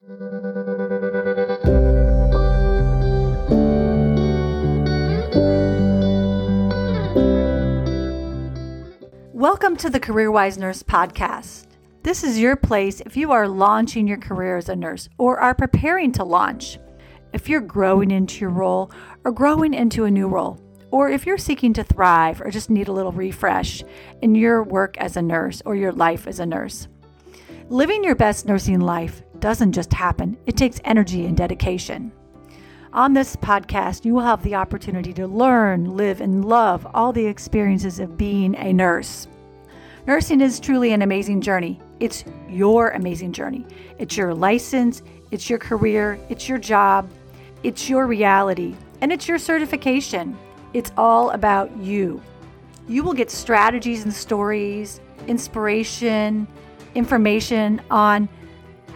Welcome to the CareerWise Nurse Podcast. This is your place if you are launching your career as a nurse or are preparing to launch, if you're growing into your role or growing into a new role, or if you're seeking to thrive or just need a little refresh in your work as a nurse or your life as a nurse. Living your best nursing life doesn't just happen, it takes energy and dedication. On this podcast, you will have the opportunity to learn, live, and love all the experiences of being a nurse. Nursing is truly an amazing journey. It's your amazing journey. It's your license, it's your career, it's your job, it's your reality, and it's your certification. It's all about you. You will get strategies and stories, inspiration, information on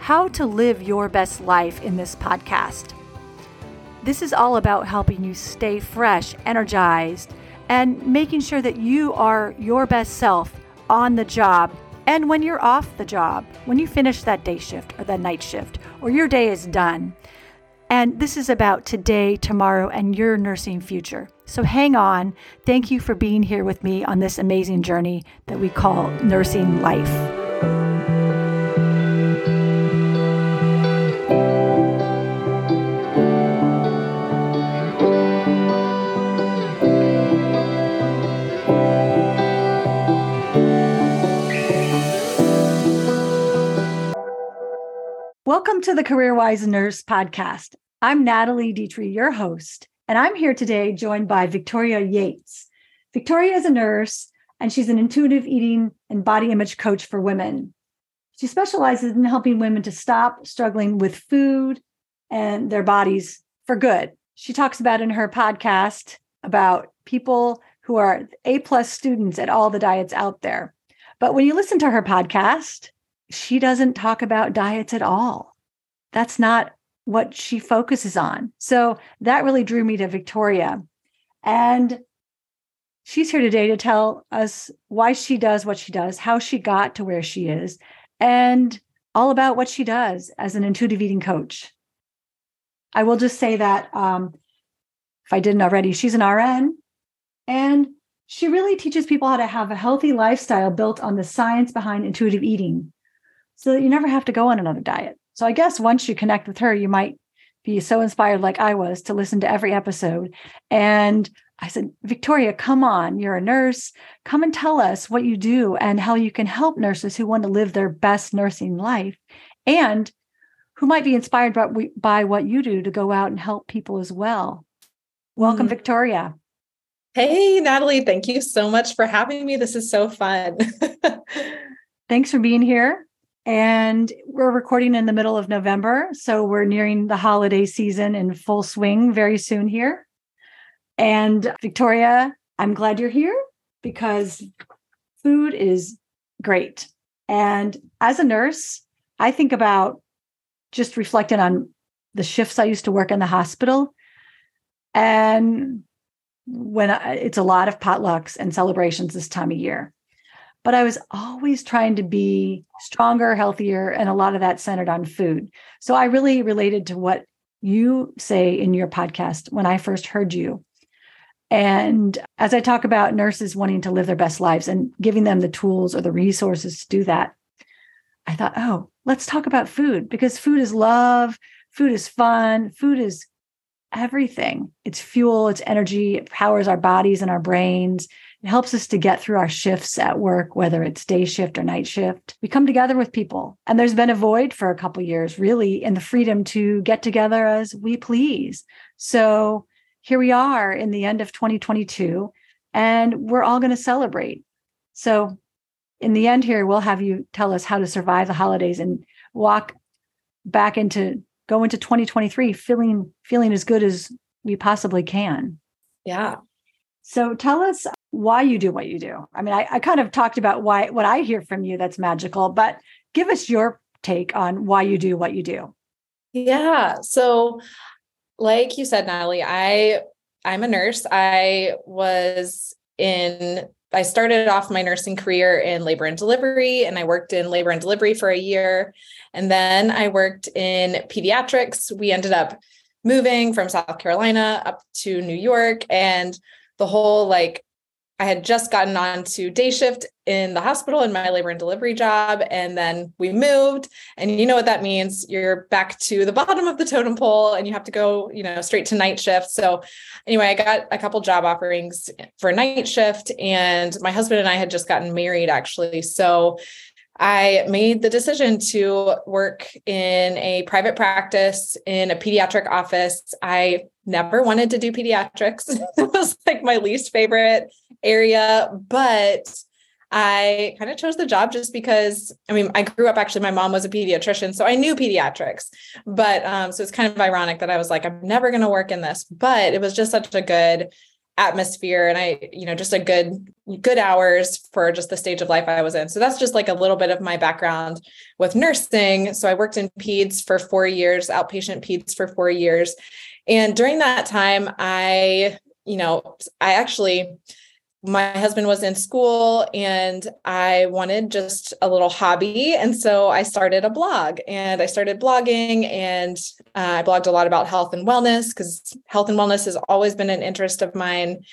how to live your best life in this podcast. This is all about helping you stay fresh, energized, and making sure that you are your best self on the job and when you're off the job, when you finish that day shift or that night shift, or your day is done. And this is about today, tomorrow, and your nursing future. So hang on. Thank you for being here with me on this amazing journey that we call nursing life. Welcome to the CareerWise Nurse podcast. I'm Natalie D'Itri, your host, and I'm here today joined by Victoria Yates. Victoria is a nurse and she's an intuitive eating and body image coach for women. She specializes in helping women to stop struggling with food and their bodies for good. She talks about in her podcast about people who are A plus students at all the diets out there. But when you listen to her podcast, she doesn't talk about diets at all. That's not what she focuses on. So that really drew me to Victoria. And she's here today to tell us why she does what she does, how she got to where she is, and all about what she does as an intuitive eating coach. I will just say that um, if I didn't already, she's an RN and she really teaches people how to have a healthy lifestyle built on the science behind intuitive eating so that you never have to go on another diet. So I guess once you connect with her, you might be so inspired like I was to listen to every episode. And I said, Victoria, come on, you're a nurse. Come and tell us what you do and how you can help nurses who want to live their best nursing life and who might be inspired by, by what you do to go out and help people as well. Welcome, mm. Victoria. Hey, Natalie. Thank you so much for having me. This is so fun. Thanks for being here. And we're recording in the middle of November. So we're nearing the holiday season in full swing very soon here. And Victoria, I'm glad you're here because food is great. And as a nurse, I think about just reflecting on the shifts I used to work in the hospital. And when I, it's a lot of potlucks and celebrations this time of year but I was always trying to be stronger, healthier, and a lot of that centered on food. So I really related to what you say in your podcast when I first heard you. And as I talk about nurses wanting to live their best lives and giving them the tools or the resources to do that, I thought, oh, let's talk about food because food is love, food is fun, food is everything. It's fuel, it's energy, it powers our bodies and our brains. It helps us to get through our shifts at work, whether it's day shift or night shift. We come together with people. And there's been a void for a couple years, really, in the freedom to get together as we please. So here we are in the end of 2022, and we're all going to celebrate. So in the end here, we'll have you tell us how to survive the holidays and walk back into go into 2023 feeling feeling as good as we possibly can. Yeah. So tell us why you do what you do. I mean, I, I kind of talked about why what I hear from you that's magical, but give us your take on why you do what you do. Yeah. So like you said, Natalie, I I'm a nurse. I was in I started off my nursing career in labor and delivery, and I worked in labor and delivery for a year. And then I worked in pediatrics. We ended up moving from South Carolina up to New York, and the whole like I had just gotten on to day shift in the hospital in my labor and delivery job. And then we moved. And you know what that means? You're back to the bottom of the totem pole and you have to go, you know, straight to night shift. So anyway, I got a couple job offerings for night shift. And my husband and I had just gotten married actually. So I made the decision to work in a private practice in a pediatric office. I never wanted to do pediatrics. it was like my least favorite area, but I kind of chose the job just because I mean, I grew up actually, my mom was a pediatrician, so I knew pediatrics. But um, so it's kind of ironic that I was like, I'm never going to work in this, but it was just such a good atmosphere and I, you know, just a good, good hours for just the stage of life I was in. So that's just like a little bit of my background with nursing. So I worked in peds for four years, outpatient peds for four years. And during that time, I, you know, I actually, my husband was in school and I wanted just a little hobby. And so I started a blog and I started blogging and uh, I blogged a lot about health and wellness because health and wellness has always been an interest of mine.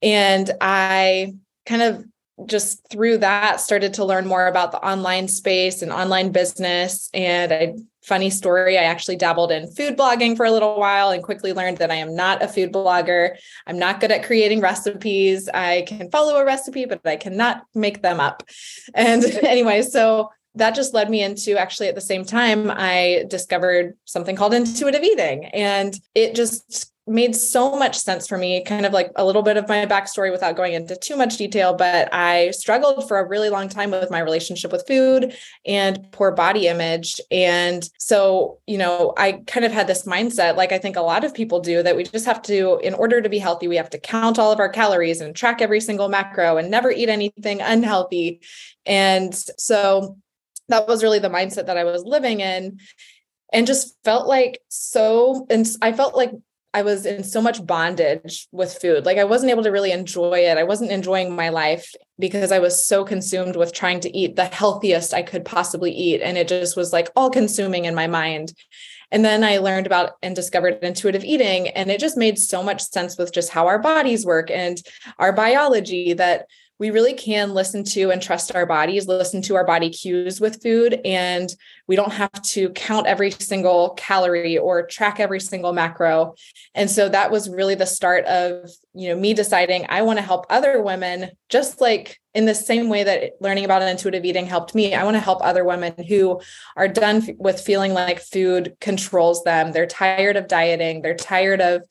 And I kind of just through that started to learn more about the online space and online business and I funny story I actually dabbled in food blogging for a little while and quickly learned that I am not a food blogger. I'm not good at creating recipes. I can follow a recipe but I cannot make them up. And anyway, so that just led me into actually at the same time I discovered something called intuitive eating and it just made so much sense for me, kind of like a little bit of my backstory without going into too much detail. But I struggled for a really long time with my relationship with food and poor body image. And so, you know, I kind of had this mindset, like I think a lot of people do, that we just have to, in order to be healthy, we have to count all of our calories and track every single macro and never eat anything unhealthy. And so, that was really the mindset that I was living in and just felt like so and I felt like I was in so much bondage with food. Like I wasn't able to really enjoy it. I wasn't enjoying my life because I was so consumed with trying to eat the healthiest I could possibly eat. And it just was like all consuming in my mind. And then I learned about and discovered intuitive eating. And it just made so much sense with just how our bodies work and our biology that we really can listen to and trust our bodies, listen to our body cues with food. And we don't have to count every single calorie or track every single macro. And so that was really the start of, you know, me deciding I want to help other women, just like in the same way that learning about intuitive eating helped me. I want to help other women who are done with feeling like food controls them. They're tired of dieting. They're tired of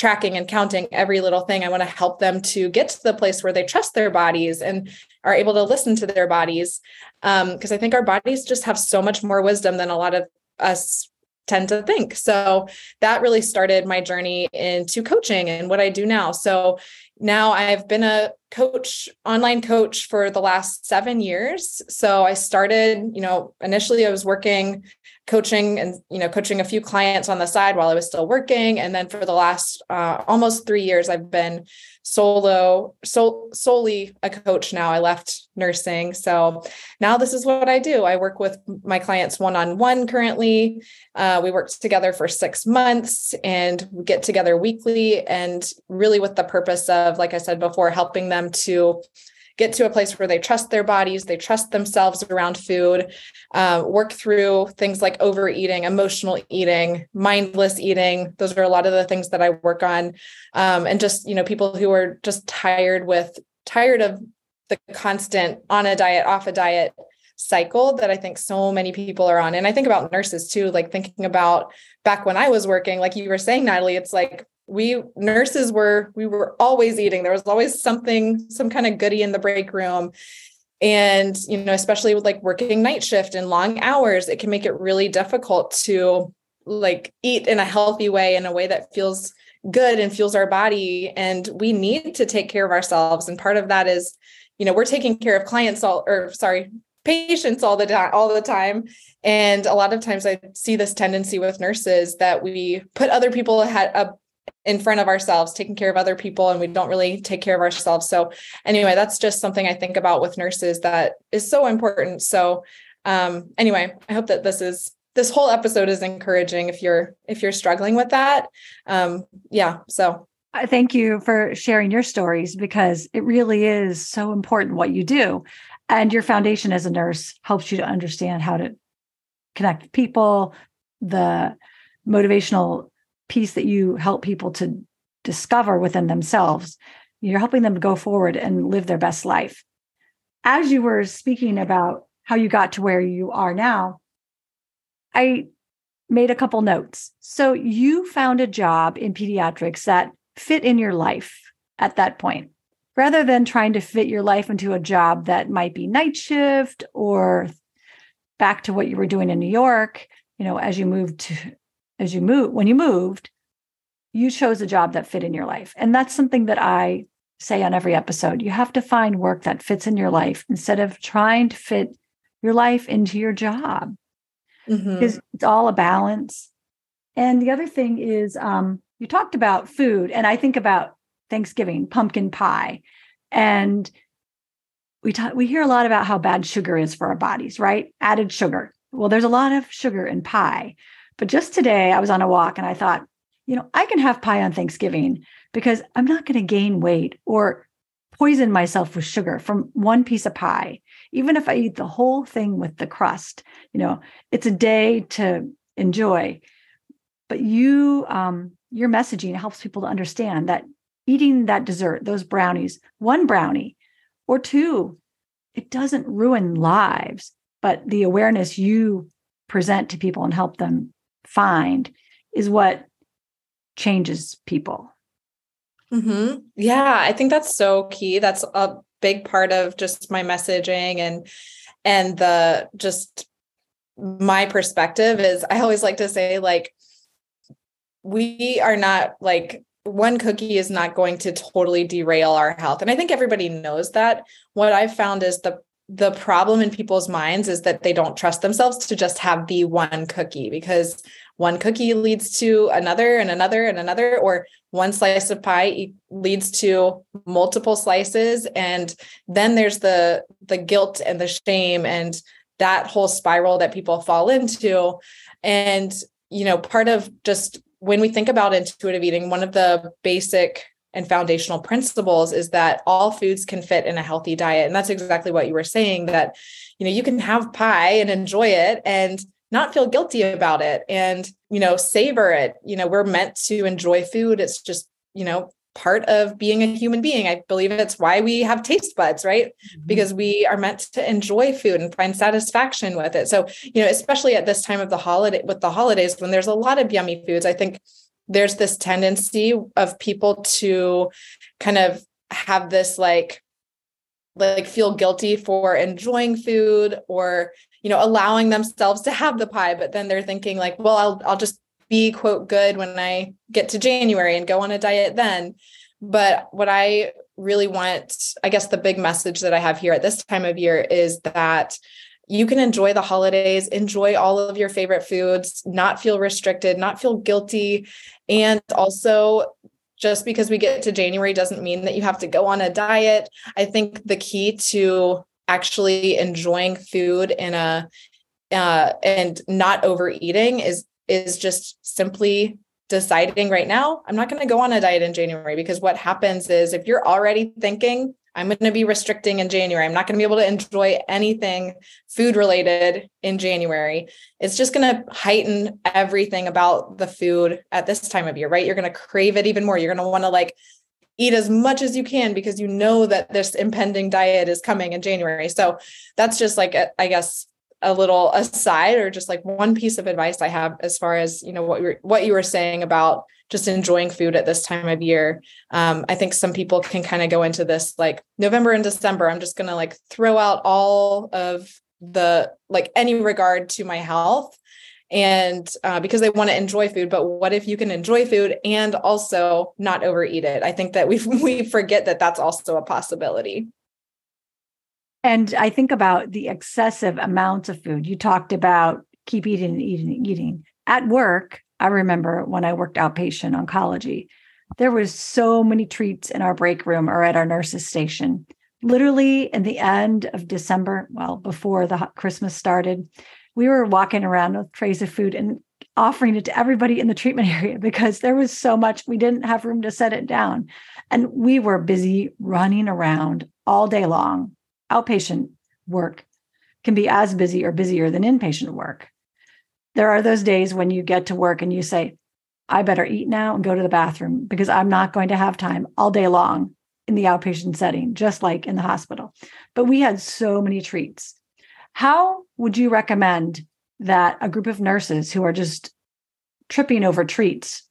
tracking and counting every little thing. I want to help them to get to the place where they trust their bodies and are able to listen to their bodies. Because um, I think our bodies just have so much more wisdom than a lot of us tend to think. So that really started my journey into coaching and what I do now. So now I've been a coach, online coach for the last seven years. So I started, you know, initially I was working coaching and you know coaching a few clients on the side while i was still working. And then for the last uh, almost three years i've been solo so solely a coach now. I left nursing. So now this is what i do. I work with my clients one-on-one currently. Uh, we worked together for six months and we get together weekly. And really with the purpose of like i said before helping them to get to a place where they trust their bodies, they trust themselves around food, uh, work through things like overeating, emotional eating, mindless eating. Those are a lot of the things that I work on. Um, and just, you know, people who are just tired with, tired of the constant on a diet, off a diet cycle that I think so many people are on. And I think about nurses too, like thinking about back when I was working, like you were saying, Natalie, it's like we nurses were we were always eating. There was always something some kind of goodie in the break room. And you know especially with like working night shift and long hours it can make it really difficult to like eat in a healthy way in a way that feels good and fuels our body. And we need to take care of ourselves. And part of that is you know we're taking care of clients all or sorry patients all the time all the time. And a lot of times i see this tendency with nurses that we put other people ahead, in front of ourselves, taking care of other people, and we don't really take care of ourselves. So, anyway, that's just something I think about with nurses that is so important. So, um, anyway, I hope that this is this whole episode is encouraging if you're if you're struggling with that. Um, yeah. So, thank you for sharing your stories because it really is so important what you do, and your foundation as a nurse helps you to understand how to connect people, the motivational piece that you help people to discover within themselves. You're helping them go forward and live their best life. As you were speaking about how you got to where you are now, I made a couple notes. So you found a job in pediatrics that fit in your life at that point, rather than trying to fit your life into a job that might be night shift or back to what you were doing in New York, you know, as you moved to as you move when you moved you chose a job that fit in your life. And that's something that i say on every episode. You have to find work that fits in your life instead of trying to fit your life into your job. Mm-hmm. because it's all a balance. And the other thing is um, you talked about food and i think about thanksgiving pumpkin pie. And we talk, we hear a lot about how bad sugar is for our bodies right? Added sugar. Well there's a lot of sugar in pie but just today, I was on a walk and I thought, you know, I can have pie on Thanksgiving because I'm not going to gain weight or poison myself with sugar from one piece of pie. Even if I eat the whole thing with the crust, you know, it's a day to enjoy. But you, um, your messaging helps people to understand that eating that dessert, those brownies, one brownie or two, it doesn't ruin lives, but the awareness you present to people and help them find is what changes people. Mm-hmm. Yeah, I think that's so key. That's a big part of just my messaging and and the just my perspective is I always like to say like we are not like one cookie is not going to totally derail our health and I think everybody knows that. What I've found is the the problem in people's minds is that they don't trust themselves to just have the one cookie because one cookie leads to another and another and another or one slice of pie leads to multiple slices. And then there's the the guilt and the shame and that whole spiral that people fall into. And you know part of just when we think about intuitive eating one of the basic and foundational principles is that all foods can fit in a healthy diet. And that's exactly what you were saying that you know you can have pie and enjoy it and not feel guilty about it and you know savor it. You know we're meant to enjoy food. It's just you know part of being a human being. I believe it's why we have taste buds right? Mm-hmm. because we are meant to enjoy food and find satisfaction with it. So you know especially at this time of the holiday with the holidays when there's a lot of yummy foods i think there's this tendency of people to kind of have this like like feel guilty for enjoying food or you know allowing themselves to have the pie but then they're thinking like well I'll I'll just be quote good when I get to January and go on a diet then. But what I really want I guess the big message that I have here at this time of year is that you can enjoy the holidays, enjoy all of your favorite foods, not feel restricted, not feel guilty. And also, just because we get to January doesn't mean that you have to go on a diet. I think the key to actually enjoying food in a uh, and not overeating is is just simply deciding right now I'm not going to go on a diet in January because what happens is if you're already thinking I'm going to be restricting in January. I'm not going to be able to enjoy anything food related in January. It's just going to heighten everything about the food at this time of year, right? You're going to crave it even more. You're going to want to like eat as much as you can because you know that this impending diet is coming in January. So that's just like, I guess, a little aside or just like one piece of advice I have as far as, you know, what you were, what you were saying about just enjoying food at this time of year. Um, I think some people can kind of go into this like November and December. I'm just to like throw out all of the like any regard to my health and uh, because they want to enjoy food but what if you can enjoy food and also not overeat it i think that we we forget that that's also a possibility and i think about the excessive amounts of food you talked about keep eating and eating and eating at work I remember when I worked outpatient oncology, there was so many treats in our break room or at our nurses station. Literally in the end of December, well, before the Christmas started, we were walking around with trays of food and offering it to everybody in the treatment area because there was so much we didn't have room to set it down. And we were busy running around all day long. Outpatient work can be as busy or busier than inpatient work. There are those days when you get to work and you say, I better eat now and go to the bathroom because I'm not going to have time all day long in the outpatient setting, just like in the hospital. But we had so many treats. How would you recommend that a group of nurses who are just tripping over treats,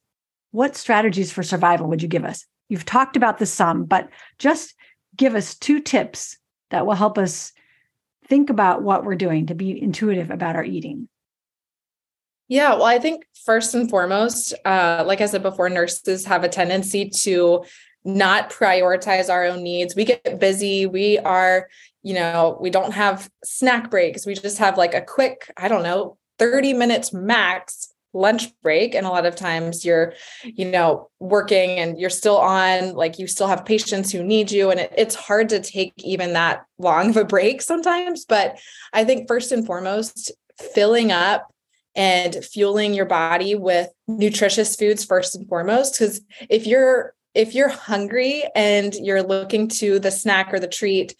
what strategies for survival would you give us? You've talked about the some, but just give us two tips that will help us think about what we're doing to be intuitive about our eating. Yeah, well, I think first and foremost, uh, like I said before, nurses have a tendency to not prioritize our own needs. We get busy. We are, you know, we don't have snack breaks. We just have like a quick, I don't know, 30 minutes max lunch break and a lot of times you're you know working and you're still on like you still have patients who need you and it, it's hard to take even that long of a break sometimes but i think first and foremost filling up and fueling your body with nutritious foods first and foremost because if you're if you're hungry and you're looking to the snack or the treat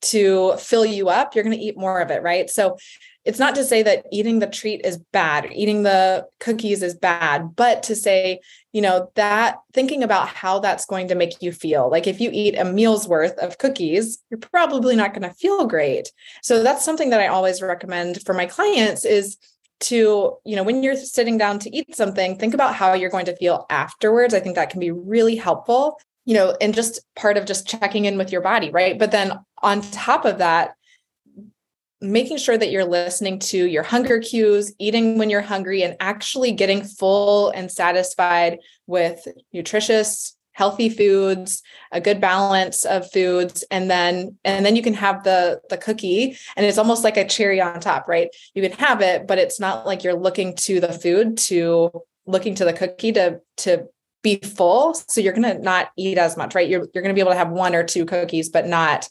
to fill you up you're going to eat more of it right? So it's not to say that eating the treat is bad eating the cookies is bad but to say you know that thinking about how that's going to make you feel. Like if you eat a meal's worth of cookies you're probably not going to feel great. So that's something that i always recommend for my clients is to you know when you're sitting down to eat something think about how you're going to feel afterwards. I think that can be really helpful you know and just part of just checking in with your body right? But then on top of that making sure that you're listening to your hunger cues eating when you're hungry and actually getting full and satisfied with nutritious healthy foods a good balance of foods and then and then you can have the the cookie and it's almost like a cherry on top right? You can have it but it's not like you're looking to the food to looking to the cookie to to be full. So you're going to not eat as much right? You're you're going to be able to have one or two cookies but not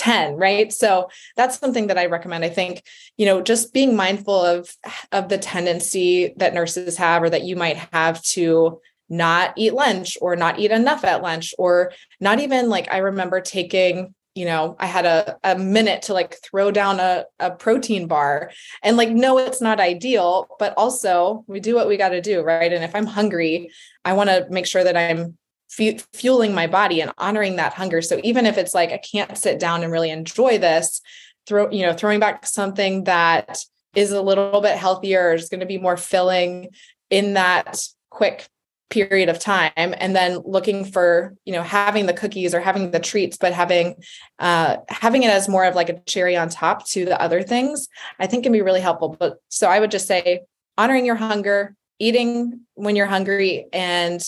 10 right? So that's something that i recommend. I think you know just being mindful of of the tendency that nurses have or that you might have to not eat lunch or not eat enough at lunch or not even like I remember taking you know i had a, a minute to like throw down a, a protein bar and like no it's not ideal but also we do what we got to do right? And if i'm hungry i want to make sure that i'm fueling my body and honoring that hunger. So even if it's like i can't sit down and really enjoy this throw you know throwing back something that is a little bit healthier is going to be more filling in that quick period of time and then looking for you know having the cookies or having the treats but having uh having it as more of like a cherry on top to the other things i think can be really helpful. But so i would just say honoring your hunger eating when you're hungry and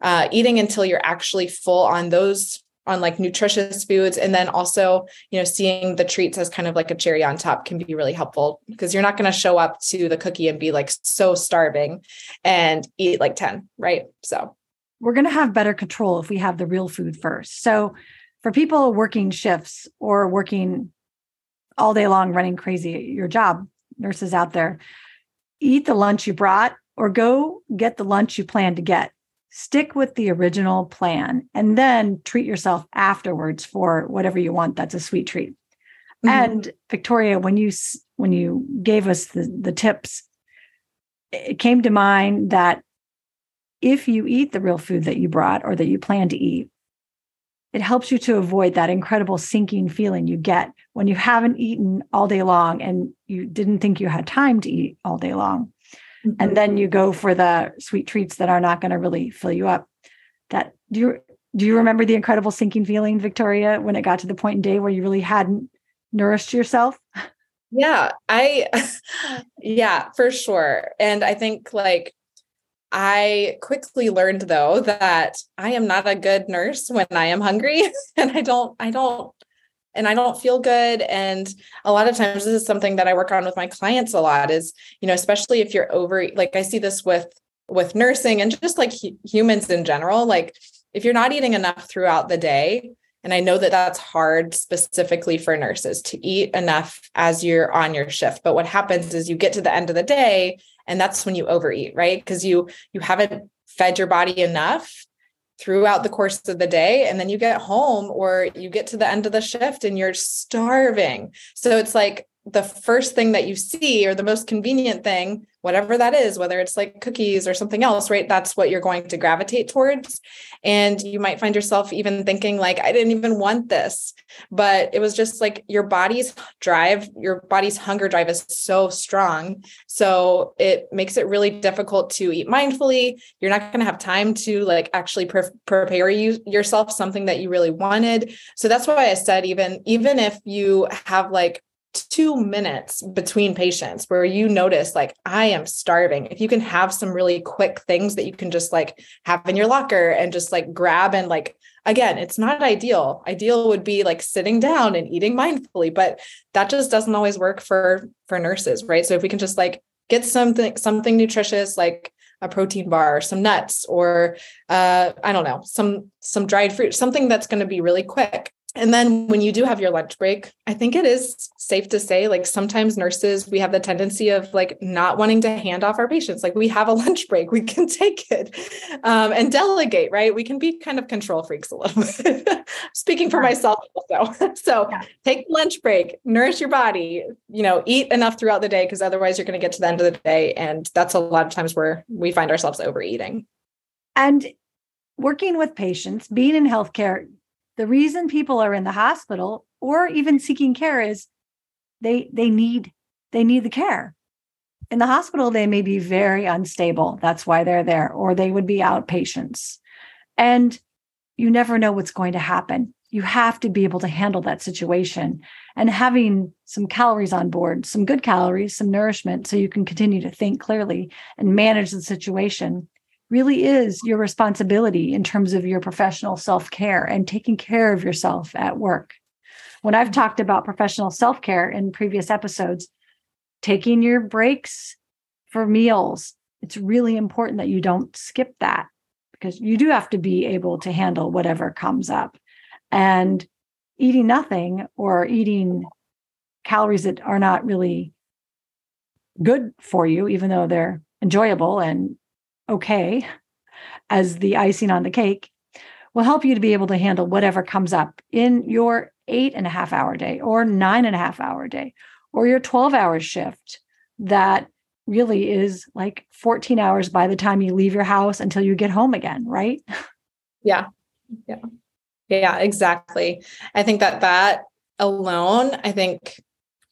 uh, eating until you're actually full on those on like nutritious foods. And then also you know seeing the treats as kind of like a cherry on top can be really helpful because you're not going to show up to the cookie and be like so starving and eat like 10 right? So. We're going to have better control if we have the real food first. So for people working shifts or working all day long running crazy at your job nurses out there eat the lunch you brought or go get the lunch you plan to get stick with the original plan and then treat yourself afterwards for whatever you want that's a sweet treat mm-hmm. and victoria when you when you gave us the, the tips it came to mind that if you eat the real food that you brought or that you plan to eat it helps you to avoid that incredible sinking feeling you get when you haven't eaten all day long and you didn't think you had time to eat all day long and then you go for the sweet treats that are not going to really fill you up. That do you do you remember the incredible sinking feeling victoria when it got to the point in day where you really hadn't nourished yourself? Yeah i yeah for sure. And i think like I quickly learned though that I am not a good nurse when I am hungry and I don't I don't and I don't feel good. And a lot of times this is something that I work on with my clients a lot is, you know, especially if you're over, like I see this with with nursing and just like humans in general, like if you're not eating enough throughout the day, and I know that that's hard specifically for nurses to eat enough as you're on your shift. But what happens is you get to the end of the day and that's when you overeat, right? Because you you haven't fed your body enough throughout the course of the day and then you get home or you get to the end of the shift and you're starving. So it's like the first thing that you see or the most convenient thing whatever that is whether it's like cookies or something else right that's what you're going to gravitate towards. And you might find yourself even thinking like i didn't even want this. But it was just like your body's drive your body's hunger drive is so strong. So it makes it really difficult to eat mindfully. You're not going to have time to like actually pre- prepare you yourself something that you really wanted. So that's why i said even even if you have like two minutes between patients where you notice like i am starving. If you can have some really quick things that you can just like have in your locker and just like grab and like again it's not ideal. Ideal would be like sitting down and eating mindfully but that just doesn't always work for for nurses right? So if we can just like get something something nutritious like a protein bar some nuts or uh i don't know some some dried fruit something that's going to be really quick and then when you do have your lunch break, I think it is safe to say, like sometimes nurses, we have the tendency of like not wanting to hand off our patients. Like we have a lunch break, we can take it um, and delegate, right? We can be kind of control freaks a little bit. Speaking for myself also. so yeah. take lunch break, nourish your body, you know, eat enough throughout the day because otherwise you're going to get to the end of the day. And that's a lot of times where we find ourselves overeating. And working with patients, being in healthcare, the reason people are in the hospital or even seeking care is they they need they need the care. In the hospital they may be very unstable. That's why they're there. Or they would be outpatients. And you never know what's going to happen. You have to be able to handle that situation. And having some calories on board some good calories some nourishment so you can continue to think clearly and manage the situation really is your responsibility in terms of your professional self care and taking care of yourself at work. When I've talked about professional self care in previous episodes, taking your breaks for meals, it's really important that you don't skip that because you do have to be able to handle whatever comes up. And eating nothing or eating calories that are not really good for you, even though they're enjoyable and okay as the icing on the cake will help you to be able to handle whatever comes up in your eight and a half hour day or nine and a half hour day or your 12 hour shift that really is like 14 hours by the time you leave your house until you get home again, right? Yeah. Yeah. Yeah, exactly. I think that that alone, I think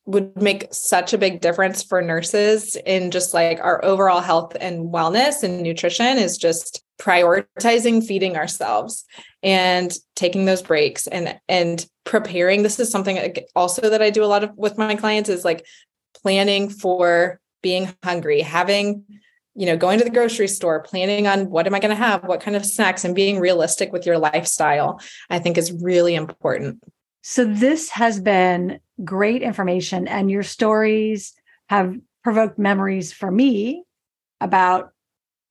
would make such a big difference for nurses in just like our overall health and wellness and nutrition is just prioritizing feeding ourselves and taking those breaks and and preparing. This is something also that I do a lot of with my clients is like planning for being hungry having you know going to the grocery store planning on what am i going to have what kind of snacks and being realistic with your lifestyle i think is really important so this has been great information, and your stories have provoked memories for me about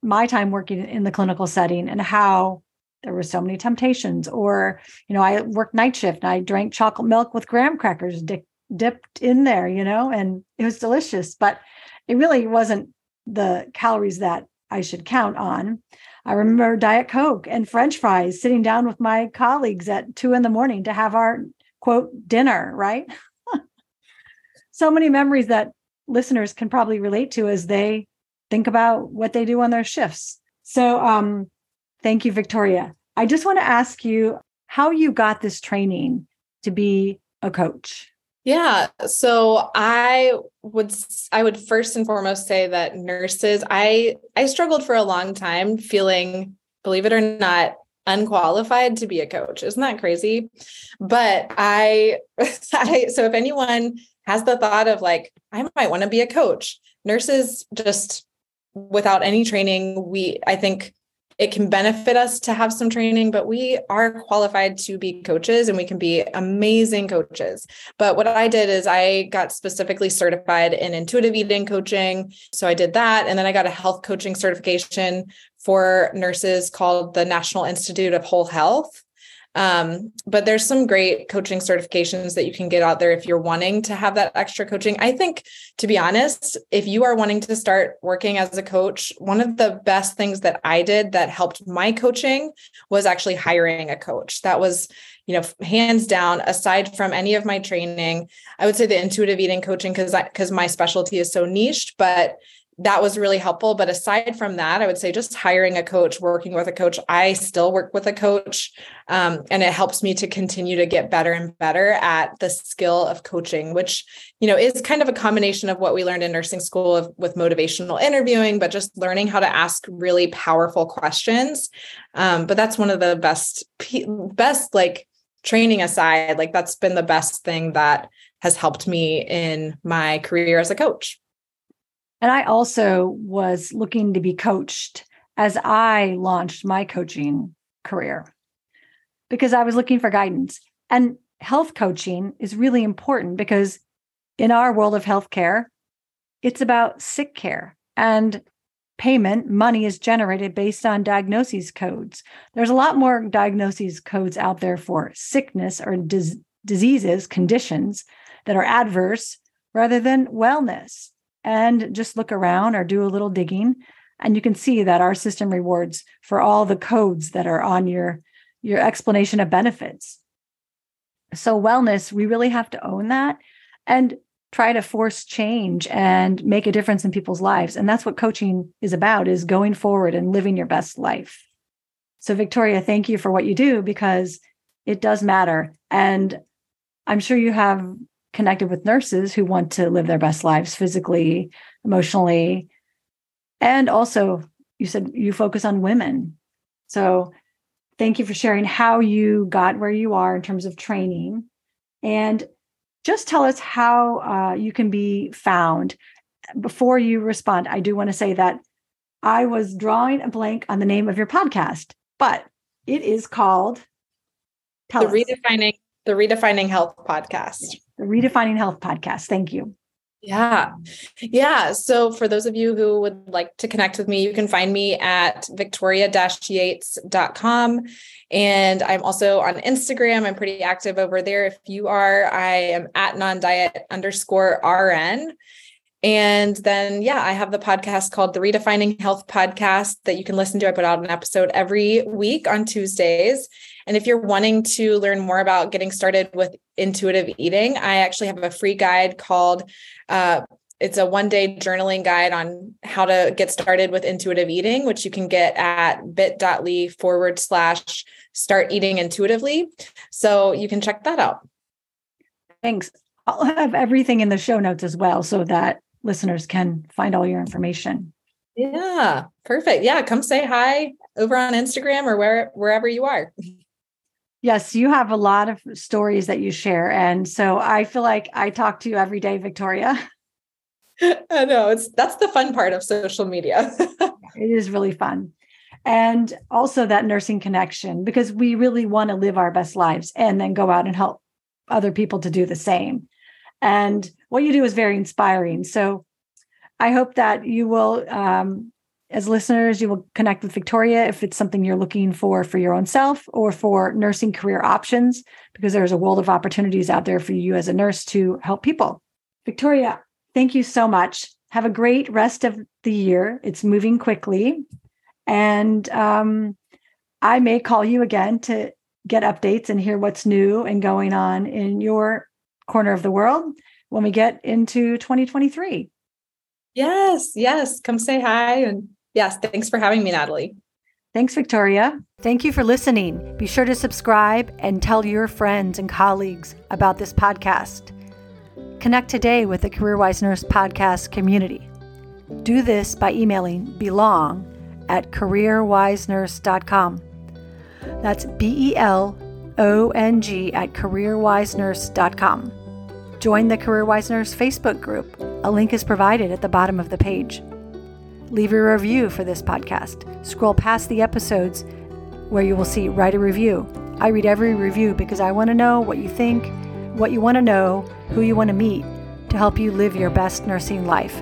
my time working in the clinical setting and how there were so many temptations. Or, you know, I worked night shift and I drank chocolate milk with graham crackers di- dipped in there, you know, and it was delicious, but it really wasn't the calories that I should count on. I remember Diet Coke and French fries sitting down with my colleagues at two in the morning to have our quote dinner, right? so many memories that listeners can probably relate to as they think about what they do on their shifts. So um thank you Victoria. I just want to ask you how you got this training to be a coach. Yeah, so I would I would first and foremost say that nurses I I struggled for a long time feeling believe it or not unqualified to be a coach. Isn't that crazy? But I, I so if anyone has the thought of like, I might want to be a coach, nurses just without any training, we I think it can benefit us to have some training, but we are qualified to be coaches and we can be amazing coaches. But what I did is I got specifically certified in intuitive eating coaching. So I did that. And then I got a health coaching certification for nurses called the National Institute of Whole Health. Um, but there's some great coaching certifications that you can get out there if you're wanting to have that extra coaching. I think, to be honest, if you are wanting to start working as a coach, one of the best things that I did that helped my coaching was actually hiring a coach. That was, you know, hands down, aside from any of my training, I would say the intuitive eating coaching because because my specialty is so niched, but that was really helpful. But aside from that, I would say just hiring a coach, working with a coach. I still work with a coach, um, and it helps me to continue to get better and better at the skill of coaching, which you know is kind of a combination of what we learned in nursing school of, with motivational interviewing, but just learning how to ask really powerful questions. Um, but that's one of the best, best like training aside, like that's been the best thing that has helped me in my career as a coach. And I also was looking to be coached as I launched my coaching career because I was looking for guidance. And health coaching is really important because in our world of healthcare, it's about sick care and payment. Money is generated based on diagnoses codes. There's a lot more diagnoses codes out there for sickness or dis- diseases, conditions that are adverse rather than wellness and just look around or do a little digging. And you can see that our system rewards for all the codes that are on your your explanation of benefits. So wellness we really have to own that and try to force change and make a difference in people's lives. And that's what coaching is about is going forward and living your best life. So victoria thank you for what you do because it does matter. And i'm sure you have connected with nurses who want to live their best lives physically, emotionally. And also, you said you focus on women. So, thank you for sharing how you got where you are in terms of training. And just tell us how uh, you can be found. Before you respond, I do want to say that I was drawing a blank on the name of your podcast, but it is called the us. redefining the redefining health podcast the Redefining Health podcast. Thank you. Yeah. Yeah. So for those of you who would like to connect with me, you can find me at victoria-yates.com. And I'm also on Instagram. I'm pretty active over there. If you are, I am at non-diet underscore RN. And then, yeah, I have the podcast called the Redefining Health Podcast that you can listen to. I put out an episode every week on Tuesdays. And if you're wanting to learn more about getting started with intuitive eating, I actually have a free guide called uh, it's a one day journaling guide on how to get started with intuitive eating, which you can get at bit.ly forward slash start eating intuitively. So you can check that out. Thanks. I'll have everything in the show notes as well so that listeners can find all your information. Yeah, perfect. Yeah, come say hi over on Instagram or where wherever you are. Yes, you have a lot of stories that you share. And so I feel like I talk to you every day, Victoria. I know it's that's the fun part of social media. it is really fun. And also that nursing connection, because we really want to live our best lives and then go out and help other people to do the same. And what you do is very inspiring. So I hope that you will um, as listeners, you will connect with Victoria if it's something you're looking for for your own self or for nursing career options, because there's a world of opportunities out there for you as a nurse to help people. Victoria, thank you so much. Have a great rest of the year. It's moving quickly. And um, I may call you again to get updates and hear what's new and going on in your corner of the world when we get into 2023. Yes, yes. Come say hi and Yes, thanks for having me, Natalie. Thanks, Victoria. Thank you for listening. Be sure to subscribe and tell your friends and colleagues about this podcast. Connect today with the CareerWise Nurse podcast community. Do this by emailing belong at careerwisenurse.com. That's B E L O N G at careerwisenurse.com. Join the CareerWise Nurse Facebook group. A link is provided at the bottom of the page. Leave a review for this podcast. Scroll past the episodes where you will see write a review. I read every review because I want to know what you think, what you want to know, who you want to meet to help you live your best nursing life.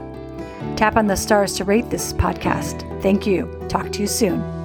Tap on the stars to rate this podcast. Thank you. Talk to you soon.